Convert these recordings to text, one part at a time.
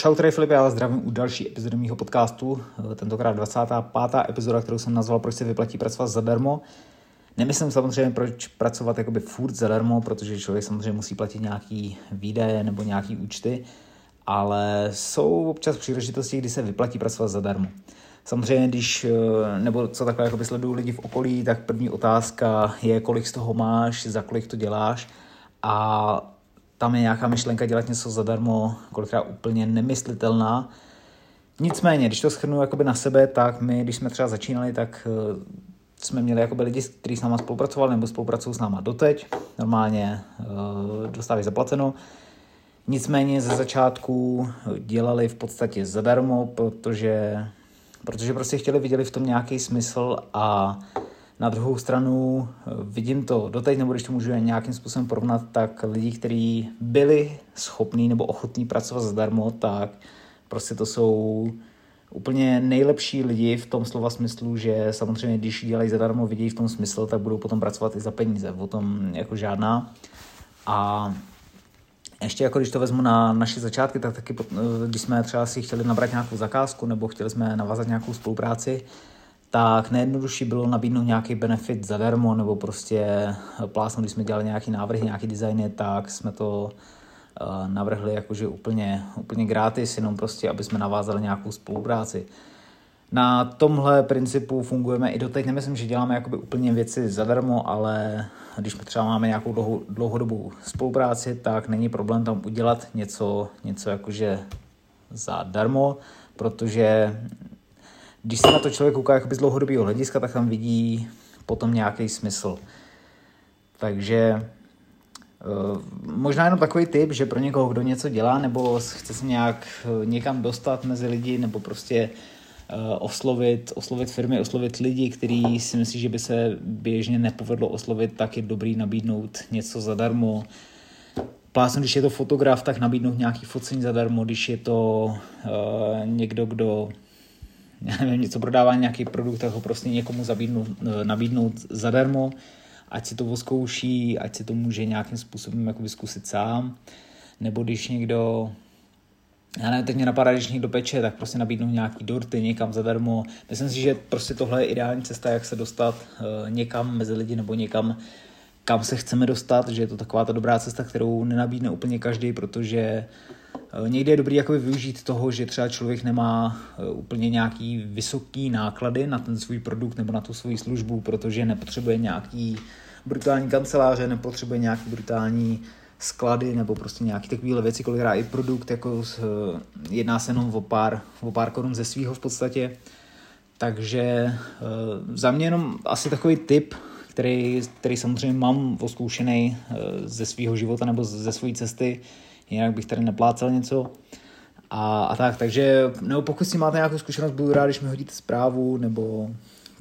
Čau, tady Filip, já vás zdravím u další epizody mého podcastu, tentokrát 25. epizoda, kterou jsem nazval Proč se vyplatí pracovat zadarmo. Nemyslím samozřejmě, proč pracovat jakoby furt zadarmo, protože člověk samozřejmě musí platit nějaký výdaje nebo nějaký účty, ale jsou občas příležitosti, kdy se vyplatí pracovat zadarmo. Samozřejmě, když, nebo co takhle jakoby sledují lidi v okolí, tak první otázka je, kolik z toho máš, za kolik to děláš a tam je nějaká myšlenka dělat něco zadarmo, kolikrát úplně nemyslitelná. Nicméně, když to schrnu jakoby na sebe, tak my, když jsme třeba začínali, tak uh, jsme měli jakoby lidi, kteří s náma spolupracovali nebo spolupracují s náma doteď. Normálně uh, dostávají zaplaceno. Nicméně ze začátku dělali v podstatě zadarmo, protože, protože prostě chtěli, viděli v tom nějaký smysl a na druhou stranu eh, vidím to doteď, nebo když to můžu nějakým způsobem porovnat, tak lidi, kteří byli schopní nebo ochotní pracovat zadarmo, tak prostě to jsou úplně nejlepší lidi v tom slova smyslu, že samozřejmě, když dělají zadarmo, vidí v tom smysl, tak budou potom pracovat i za peníze. O tom jako žádná. A ještě jako když to vezmu na naše začátky, tak taky, eh, když jsme třeba si chtěli nabrat nějakou zakázku nebo chtěli jsme navázat nějakou spolupráci, tak nejjednodušší bylo nabídnout nějaký benefit zadarmo, nebo prostě plásnout, když jsme dělali nějaký návrhy, nějaký designy, tak jsme to uh, navrhli jakože úplně, úplně gratis, jenom prostě, aby jsme navázali nějakou spolupráci. Na tomhle principu fungujeme i doteď. Nemyslím, že děláme jakoby úplně věci zadarmo, ale když třeba máme nějakou dlouho, dlouhodobou spolupráci, tak není problém tam udělat něco, něco jakože zadarmo, protože když se na to člověk kouká jakoby z dlouhodobého hlediska, tak tam vidí potom nějaký smysl. Takže uh, možná jenom takový tip, že pro někoho, kdo něco dělá, nebo chce se nějak uh, někam dostat mezi lidi, nebo prostě uh, oslovit, oslovit firmy, oslovit lidi, který si myslí, že by se běžně nepovedlo oslovit, tak je dobrý nabídnout něco zadarmo. Plásnu, když je to fotograf, tak nabídnout nějaký focení zadarmo, když je to uh, někdo, kdo já nevím, něco prodává nějaký produkt, tak ho prostě někomu zabídnout, eh, nabídnout zadarmo, ať si to oskouší, ať si to může nějakým způsobem jako zkusit sám, nebo když někdo já nevím, teď mě napadá, když někdo peče, tak prostě nabídnout nějaký dorty někam zadarmo. Myslím si, že prostě tohle je ideální cesta, jak se dostat uh, někam mezi lidi nebo někam, kam se chceme dostat, že je to taková ta dobrá cesta, kterou nenabídne úplně každý, protože uh, Eh, někdy je dobrý jakoby využít toho, že třeba člověk nemá eh, úplně nějaký vysoký náklady na ten svůj produkt nebo na tu svoji službu, protože nepotřebuje nějaký brutální kanceláře, nepotřebuje nějaký brutální sklady nebo prostě nějaké takovéhle věci, kolikrát i produkt, jako eh, jedná se jenom o pár, o pár korun ze svého v podstatě. Takže za mě jenom asi takový tip, který, který samozřejmě mám oskoušený ze svého života nebo ze své cesty, jinak bych tady neplácel něco. A, a tak, takže nebo pokud si máte nějakou zkušenost, budu rád, když mi hodíte zprávu, nebo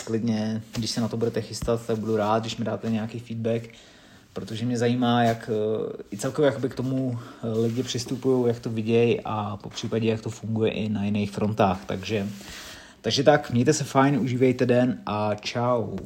klidně, když se na to budete chystat, tak budu rád, když mi dáte nějaký feedback, protože mě zajímá, jak i celkově jakoby k tomu lidi přistupují, jak to vidějí a po případě, jak to funguje i na jiných frontách. Takže, takže tak, mějte se fajn, užívejte den a čau.